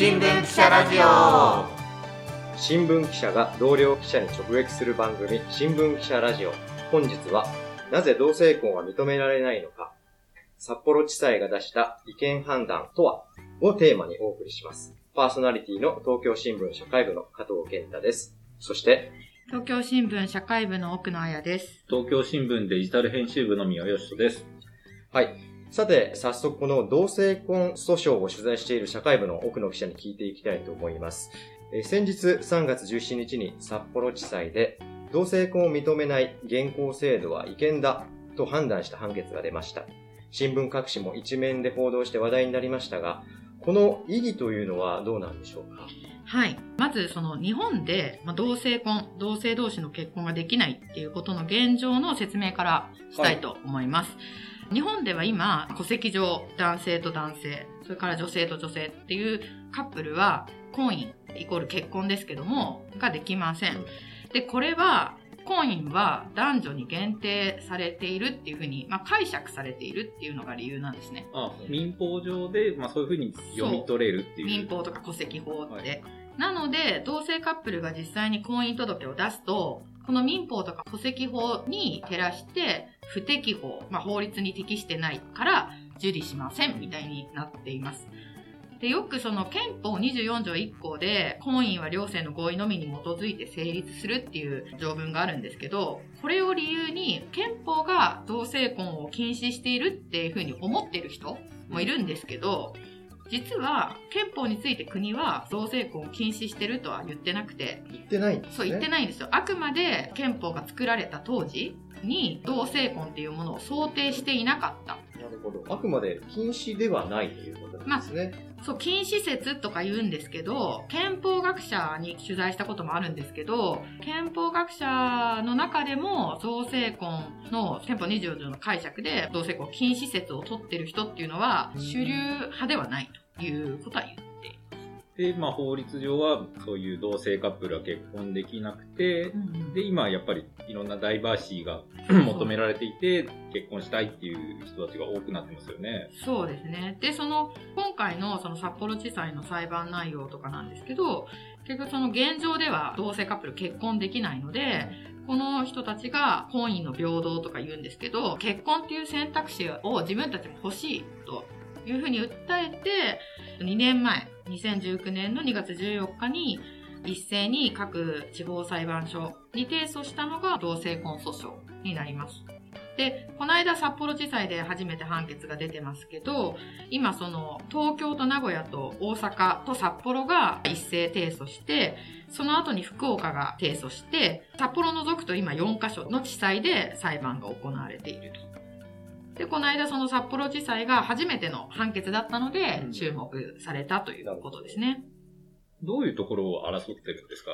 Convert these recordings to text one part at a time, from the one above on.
新聞記者ラジオ新聞記者が同僚記者に直撃する番組新聞記者ラジオ本日はなぜ同性婚は認められないのか札幌地裁が出した意見判断とはをテーマにお送りしますパーソナリティの東京新聞社会部の加藤健太ですそして東京新聞社会部の奥野彩です。東京新聞デジタル編集部の宮義人です。はい。さて、早速この同性婚訴訟を取材している社会部の奥野記者に聞いていきたいと思います。えー先日3月17日に札幌地裁で同性婚を認めない現行制度は違憲だと判断した判決が出ました。新聞各紙も一面で報道して話題になりましたが、この意義というのはどうなんでしょうか？はい。まず、その日本で、まあ、同性婚、同性同士の結婚ができないっていうことの現状の説明からしたいと思います。日本では今、戸籍上、男性と男性、それから女性と女性っていうカップルは、婚姻イコール結婚ですけども、ができません。で、これは、婚姻は男女に限定されているっていうふうに、まあ、解釈されているっていうのが理由なんですね。あ民法上で、まあ、そういうふうに読み取れるっていう。民法とか戸籍法って。はいなので、同性カップルが実際に婚姻届を出すと、この民法とか戸籍法に照らして、不適法、まあ、法律に適してないから受理しませんみたいになっています。で、よくその憲法24条1項で、婚姻は両性の合意のみに基づいて成立するっていう条文があるんですけど、これを理由に憲法が同性婚を禁止しているっていうふうに思ってる人もいるんですけど、実は憲法について国は同性婚を禁止してるとは言ってなくて、言ってないんですね。そう言ってないんですよ。あくまで憲法が作られた当時に同性婚っていうものを想定していなかった。なるほど。あくまで禁止ではないということですね。そう、禁止説とか言うんですけど、憲法学者に取材したこともあるんですけど、憲法学者の中でも同性婚の憲法24条の解釈で同性婚禁止説を取ってる人っていうのは主流派ではないということは言う。で、まあ、法律上は、そういう同性カップルは結婚できなくて、で、今やっぱりいろんなダイバーシーが求められていて、結婚したいっていう人たちが多くなってますよね。そうですね。で、その、今回のその札幌地裁の裁判内容とかなんですけど、結局その現状では同性カップル結婚できないので、この人たちが婚姻の平等とか言うんですけど、結婚っていう選択肢を自分たちも欲しいというふうに訴えて、2年前、2019年の2月14日に一斉に各地方裁判所に提訴したのが同性婚訴訟になります。で、この間札幌地裁で初めて判決が出てますけど、今その東京と名古屋と大阪と札幌が一斉提訴して、その後に福岡が提訴して、札幌除くと今4カ所の地裁で裁判が行われていると。で、この間その札幌地裁が初めての判決だったのでうん注目されたということですね。どういうところを争ってるんですか？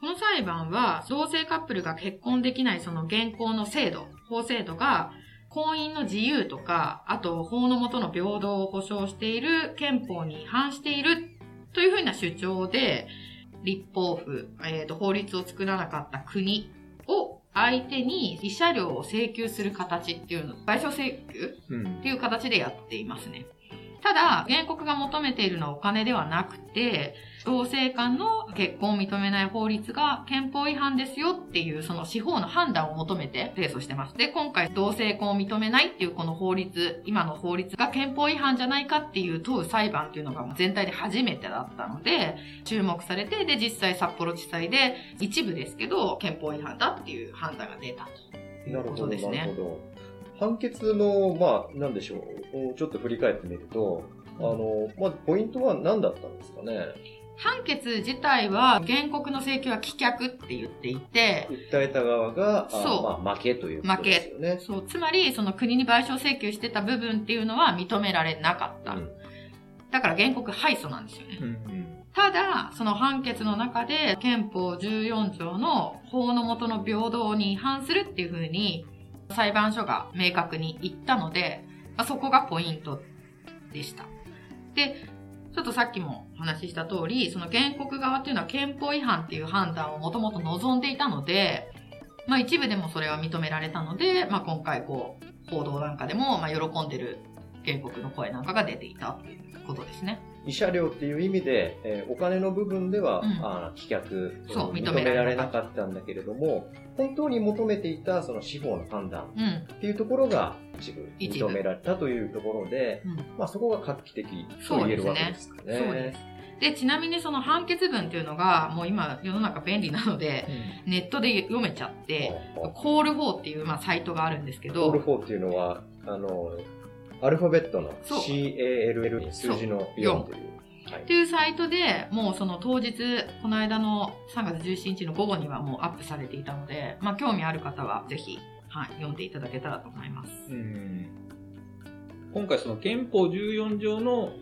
この裁判は、同性カップルが結婚できないその現行の制度、法制度が、婚姻の自由とか、あと法の下の平等を保障している憲法に違反しているというふうな主張で、立法府、えーと、法律を作らなかった国を相手に慰謝料を請求する形っていうの、賠償請求？うんっていう形でやっていますね。ただ、原告が求めているのはお金ではなくて、同性間の結婚を認めない法律が憲法違反ですよっていうその司法の判断を求めて提訴してます。で、今回同性婚を認めないっていうこの法律、今の法律が憲法違反じゃないかっていう問う裁判っていうのが全体で初めてだったので、注目されて、で、実際札幌地裁で一部ですけど、憲法違反だっていう判断が出たということですね。なるほど。判決の、まあ、なんでしょう、ちょっと振り返ってみると、あの、まあ、ポイントは何だったんですかね？判決自体は原告の請求は棄却って言っていて、訴えた側が、あそう。まあ、負けということですよね。そう、つまりその国に賠償請求してた部分っていうのは認められなかった。うん。だから原告敗訴なんですよね。うんただ、その判決の中で憲法14条の法の下の平等に違反するっていうふうに裁判所が明確に言ったので、まあ、そこがポイントでした。で、ちょっとさっきもお話しした通り、その原告側っていうのは憲法違反っていう判断をもともと望んでいたので、まあ一部でもそれは認められたので、まあ今回こう、報道なんかでも、まあ喜んでる原告の声なんかが出ていたということですね。慰謝料っていう意味で、えーお金の部分では、うんあー棄却そう認認められななかったんだけれども、本当に求めていたその司法の判断うん。っていうところが一部認められたというところで、うんまあそこが画期的と言えるわけですかね。そうです。で、ちなみにその判決文っていうのが、もう今世の中便利なので、ネットで読めちゃって、ほうほうコール4っていうまあサイトがあるんですけコールど、4っていうのは、あの、アルファベットの CALL に数字の4という。はい。っていうサイトでもうその当日、この間の3月17日の午後にはもうアップされていたので、まあ興味ある方はぜひ、はい、読んでいただけたらと思います。うん。今回その憲法14条の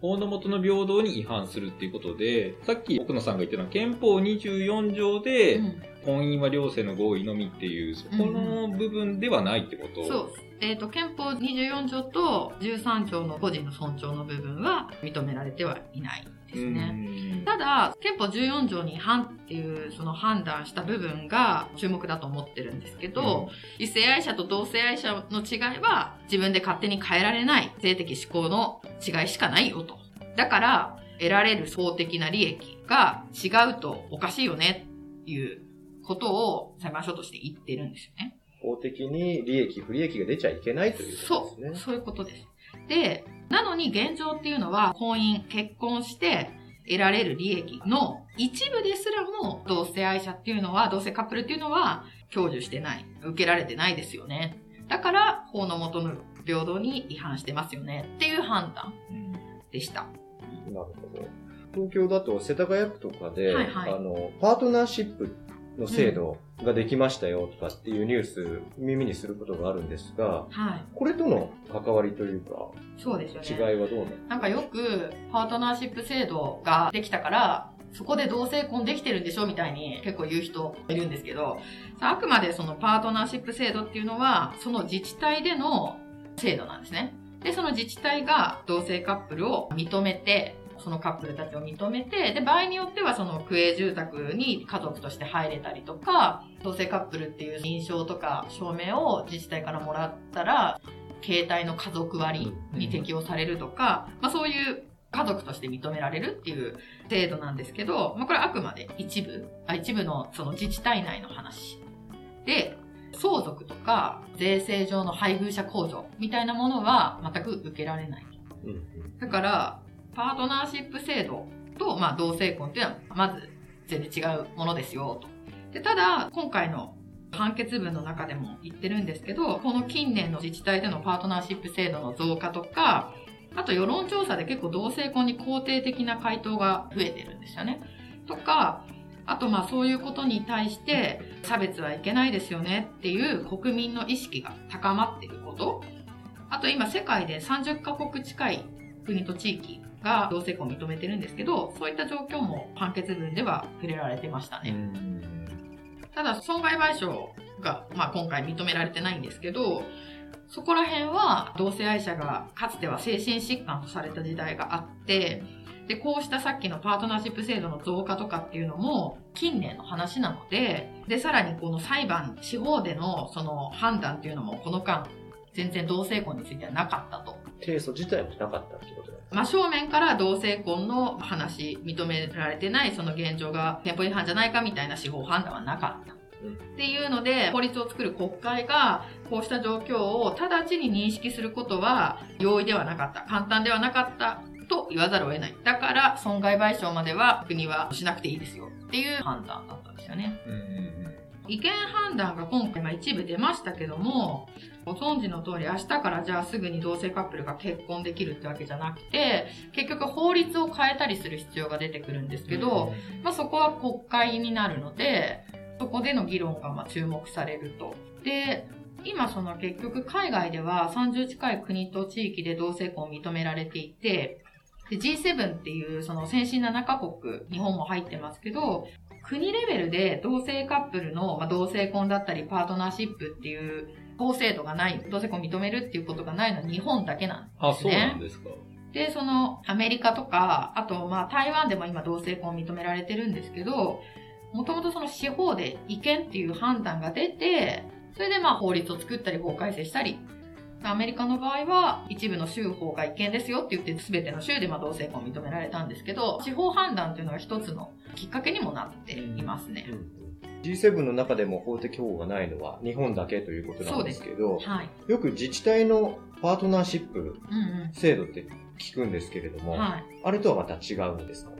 法の下の平等に違反するっていうことで、さっき奥野さんが言ってたのは憲法24条でうん。婚姻は両性の合意のみっていう、そこの部分ではないってこと、そう。えっ、と、憲法24条と13条の個人の尊重の部分は認められてはいないですね。ねただ、憲法14条に反っていう、その判断した部分が注目だと思ってるんですけど、異性愛者と同性愛者の違いは自分で勝手に変えられない性的思考の違いしかないよと。だから、得られる法的な利益が違うとおかしいよねっていうことを裁判所として言ってるんですよね。法的に利益、不利益が出ちゃいけないということそう、ですね。そういうことです。で、なのに現状っていうのは婚姻、結婚して得られる利益の一部ですらも同性愛者っていうのは、同性カップルっていうのは享受してない、受けられてないですよね。だから法の下の平等に違反してますよねっていう判断でした。なるほど。東京だと世田谷区とかで、はいはいあの、パートナーシップの制度ができましたよとかっていうニュース耳にすることがあるんですが、はい。これとの関わりというか、そうですよね。違いはどうなのなんかよくパートナーシップ制度ができたから、そこで同性婚できてるんでしょみたいに結構言う人いるんですけど、あくまでそのパートナーシップ制度っていうのは、その自治体での制度なんですね。で、その自治体が同性カップルを認めて、そのカップルたちを認めて、で、場合によってはその区営住宅に家族として入れたりとか、同性カップルっていう認証とか証明を自治体からもらったら、携帯の家族割に適用されるとか、まあそういう家族として認められるっていう制度なんですけど、まあこれはあくまで一部、あ一部のその自治体内の話。で、相続とか税制上の配偶者控除みたいなものは全く受けられない。だから、パートナーシップ制度と、まあ、同性婚っていうのは、まず全然違うものですよ、と。で、ただ、今回の判決文の中でも言ってるんですけど、この近年の自治体でのパートナーシップ制度の増加とか、あと世論調査で結構同性婚に肯定的な回答が増えてるんですよね。とか、あとまあそういうことに対して差別はいけないですよねっていう国民の意識が高まっていること。あと今世界で30カ国近い国と地域が同性婚を認めてるんですけど、そういった状況も判決文では触れられてましたね。ただ、損害賠償が、まあ、今回認められてないんですけど、そこら辺は同性愛者がかつては精神疾患とされた時代があって、で、こうしたさっきのパートナーシップ制度の増加とかっていうのも近年の話なので、で、さらにこの裁判、司法でのその判断っていうのもこの間、全然同性婚についてはなかったと。提訴自体もなかったってことだよね。真正面から同性婚の話、認められてないその現状が憲法違反じゃないかみたいな司法判断はなかった。うんっていうので、法律を作る国会が、こうした状況を直ちに認識することは容易ではなかった。簡単ではなかった。と言わざるを得ない。だから、損害賠償までは国はしなくていいですよ。っていう判断だったんですよね。違憲判断が今回まあ一部出ましたけども、ご存知の通り明日からじゃあすぐに同性カップルが結婚できるってわけじゃなくて、結局法律を変えたりする必要が出てくるんですけど、まあそこは国会になるので、そこでの議論がまあ注目されると。で、今その結局海外では30近い国と地域で同性婚を認められていて、で G7 っていうその先進7カ国、日本も入ってますけど、国レベルで同性カップルの、まあ、同性婚だったりパートナーシップっていう法制度がない、同性婚を認めるっていうことがないのは日本だけなんあ、ですそうなねん。ですか。で、そのアメリカとか、あとまあ台湾でも今同性婚を認められてるんですけど、もともとその司法で違憲っていう判断が出て、それでまあ法律を作ったり法改正したりアメリカの場合は一部の州法が違憲ですよって言って全ての州でまあ同性婚認められたんですけど、司法判断っていうのが一つのきっかけにもなっていますね。うん G7 の中でも法的保護がないのは日本だけということなんですけど、はい。よく自治体のパートナーシップうんうん。制度って聞くんですけれども、はい。あれとはまた違うんですか？ね。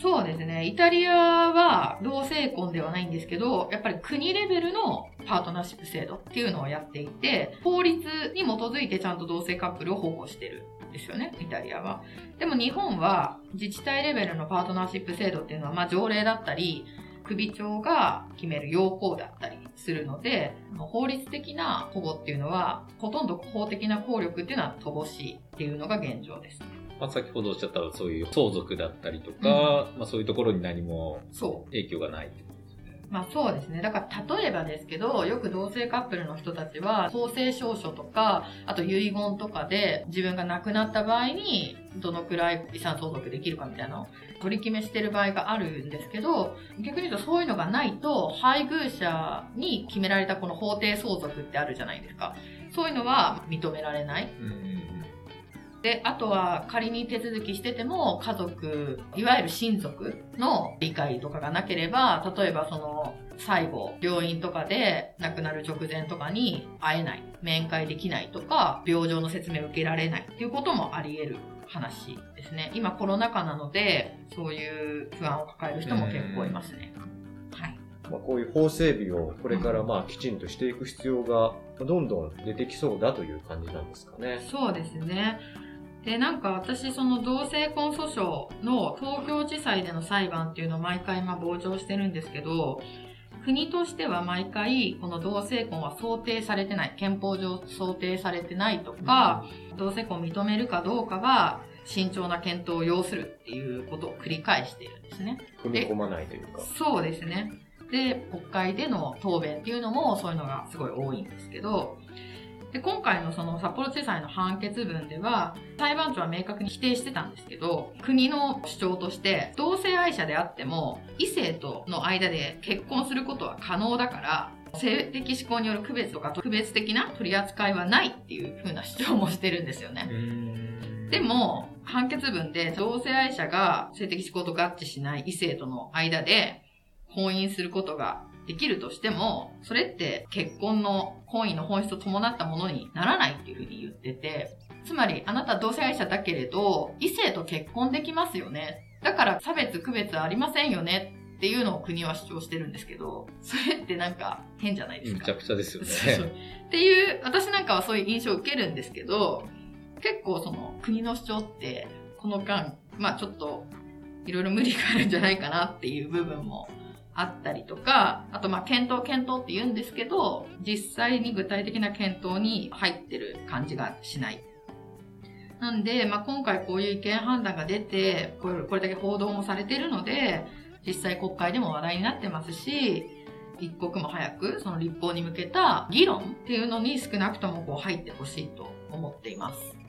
そうですね。イタリアは同性婚ではないんですけど、やっぱり国レベルのパートナーシップ制度っていうのをやっていて、法律に基づいてちゃんと同性カップルを保護してるんですよね、イタリアは。でも日本は自治体レベルのパートナーシップ制度っていうのは、まあ条例だったり、首長が決める要項だったりするので、法律的な保護っていうのは、ほとんど法的な効力っていうのは乏しいっていうのが現状ですね。まあ、先ほどおっしゃったそういう相続だったりとか、まあそういうところに何も。影響がないってことですね。まあそうですね。だから例えばですけど、よく同性カップルの人たちは、公正証書とか、あと遺言とかで自分が亡くなった場合に、どのくらい遺産相続できるかみたいなのを取り決めしてる場合があるんですけど、逆に言うとそういうのがないと、配偶者に決められたこの法定相続ってあるじゃないですか。そういうのは認められない。うんで、あとは仮に手続きしてても家族、いわゆる親族の理解とかがなければ、例えばその最後、病院とかで亡くなる直前とかに会えない、面会できないとか、病状の説明を受けられないっていうこともあり得る話ですね。今コロナ禍なので、そういう不安を抱える人も結構いますね。はい。まあ、こういう法整備をこれからまあきちんとしていく必要がどんどん出てきそうだという感じなんですかね。そうですね。で、なんか私、その同性婚訴訟の東京地裁での裁判っていうのを毎回まあ傍聴してるんですけど、国としては毎回、この同性婚は想定されてない、憲法上想定されてないとか、同性婚を認めるかどうかは、慎重な検討を要するっていうことを繰り返しているんですね。踏み込まないというか。そうですね。で、国会での答弁っていうのもそういうのがすごい多いんですけど、で、今回のその札幌地裁の判決文では、裁判長は明確に否定してたんですけど、国の主張として、同性愛者であっても、異性との間で結婚することは可能だから、性的指向による区別とか区別的な取り扱いはないっていう風な主張もしてるんですよね。でも、判決文で同性愛者が性的指向と合致しない異性との間で婚姻することができるとしても、それって結婚の婚姻の本質を伴ったものにならないっていうふうに言ってて、つまりあなた同性愛者だけれど、異性と結婚できますよね。だから差別区別はありませんよねっていうのを国は主張してるんですけど、それってなんか変じゃないですか？めちゃくちゃですよね。っていう、私なんかはそういう印象を受けるんですけど、結構その国の主張って、この間、まあちょっと、いろいろ無理があるんじゃないかなっていう部分もあったりとか、あとまあ検討検討って言うんですけど、実際に具体的な検討に入ってる感じがしない。なんで、まあ今回こういう意見判断が出て、これだけ報道もされてるので、実際国会でも話題になってますし、一刻も早くその立法に向けた議論っていうのに少なくともこう入ってほしいと思っています。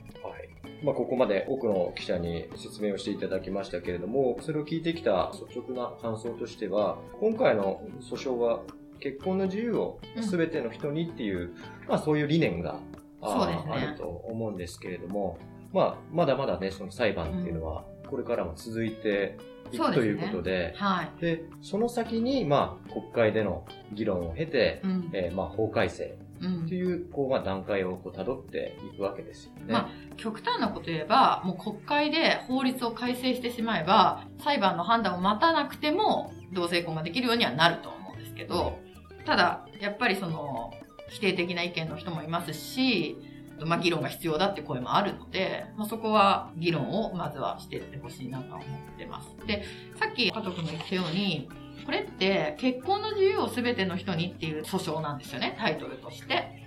はい。まあ、ここまで多くの記者に説明をしていただきましたけれども、それを聞いてきた率直な感想としては、今回の訴訟は結婚の自由を全ての人にっていう、まあそういう理念があねあると思うんですけれども、まあまだまだね、その裁判っていうのはこれからも続いていそうということで、はい。で、その先に、まあ、国会での議論を経て、うん。えーまあ、法改正うんという、こう、まあ、段階をこう辿っていくわけですよね。ま極端なこと言えば、もう国会で法律を改正してしまえば、裁判の判断を待たなくても、同性婚ができるようにはなると思うんですけど、ただ、やっぱりその、否定的な意見の人もいますし、まあ、議論が必要だって声もあるので、まあ、そこは議論をまずはしていってほしいなとは思ってます。で、さっき加藤君が言ったように、これって結婚の自由を全ての人にっていう訴訟なんですよね、タイトルとして。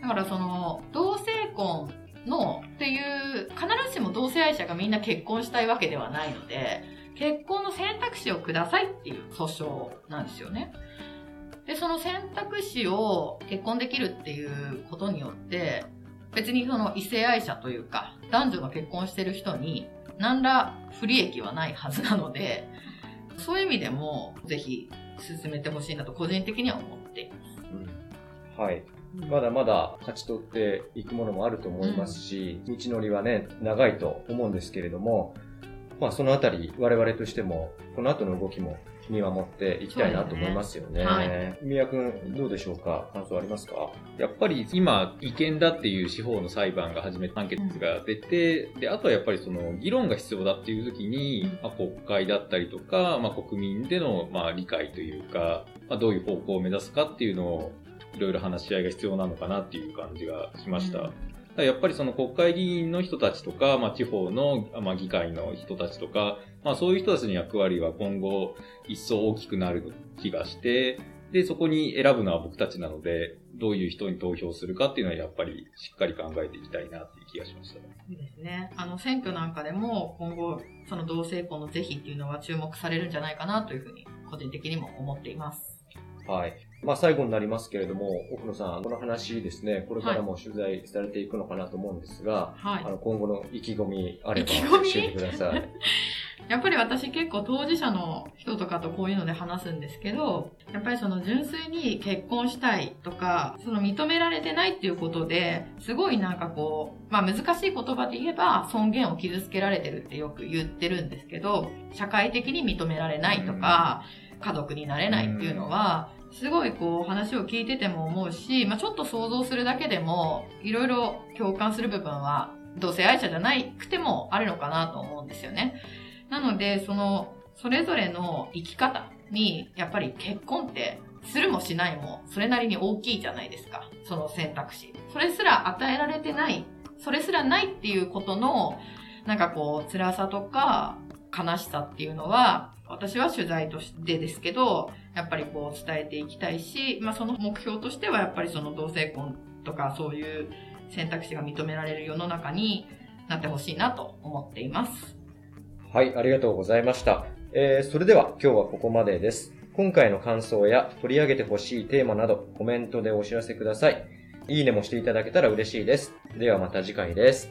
だからその、同性婚のっていう、必ずしも同性愛者がみんな結婚したいわけではないので、結婚の選択肢をくださいっていう訴訟なんですよね。で、その選択肢を結婚できるっていうことによって、別にその異性愛者というか、男女が結婚してる人に何ら不利益はないはずなので、そういう意味でもぜひ進めてほしいなと個人的には思っています。うんはい。まだまだ勝ち取っていくものもあると思いますし、道のりはね、長いと思うんですけれども、まあそのあたり我々としても、この後の動きも見守っていきたいなと思いますよね。ねはい。宮君、どうでしょうか？感想ありますか？やっぱり今、違憲だっていう司法の裁判が始め、判決が出て、うん、で、あとはやっぱりその議論が必要だっていう時に、まあ、国会だったりとか、まあ、国民でのまあ理解というか、まあ、どういう方向を目指すかっていうのを、いろいろ話し合いが必要なのかなっていう感じがしました。うんやっぱりその国会議員の人たちとか、まあ、地方の、まあ、議会の人たちとか、まあ、そういう人たちの役割は今後一層大きくなる気がして、で、そこに選ぶのは僕たちなので、どういう人に投票するかっていうのはやっぱりしっかり考えていきたいなっていう気がしました。そうですね。あの、選挙なんかでも今後、その同性婚の是非っていうのは注目されるんじゃないかなというふうに、個人的にも思っています。はい。まあ最後になりますけれども、奥野さん、この話ですね、これからも取材されていくのかなと思うんですが、はい、あの今後の意気込みあれば教えてください。やっぱり私結構当事者の人とかとこういうので話すんですけど、やっぱりその純粋に結婚したいとか、その認められてないっていうことで、すごいなんかこう、まあ難しい言葉で言えば尊厳を傷つけられてるってよく言ってるんですけど、社会的に認められないとか、家族になれないっていうのは、すごいこう話を聞いてても思うし、まあ、ちょっと想像するだけでも、いろいろ共感する部分は、同性愛者じゃなくてもあるのかなと思うんですよね。なので、その、それぞれの生き方に、やっぱり結婚って、するもしないも、それなりに大きいじゃないですか。その選択肢。それすら与えられてない、それすらないっていうことの、なんかこう、辛さとか、悲しさっていうのは、私は取材としてですけど、やっぱりこう伝えていきたいし、まあその目標としてはやっぱりその同性婚とかそういう選択肢が認められる世の中になってほしいなと思っています。はい、ありがとうございました。えー、それでは今日はここまでです。今回の感想や取り上げてほしいテーマなどコメントでお知らせください。いいねもしていただけたら嬉しいです。ではまた次回です。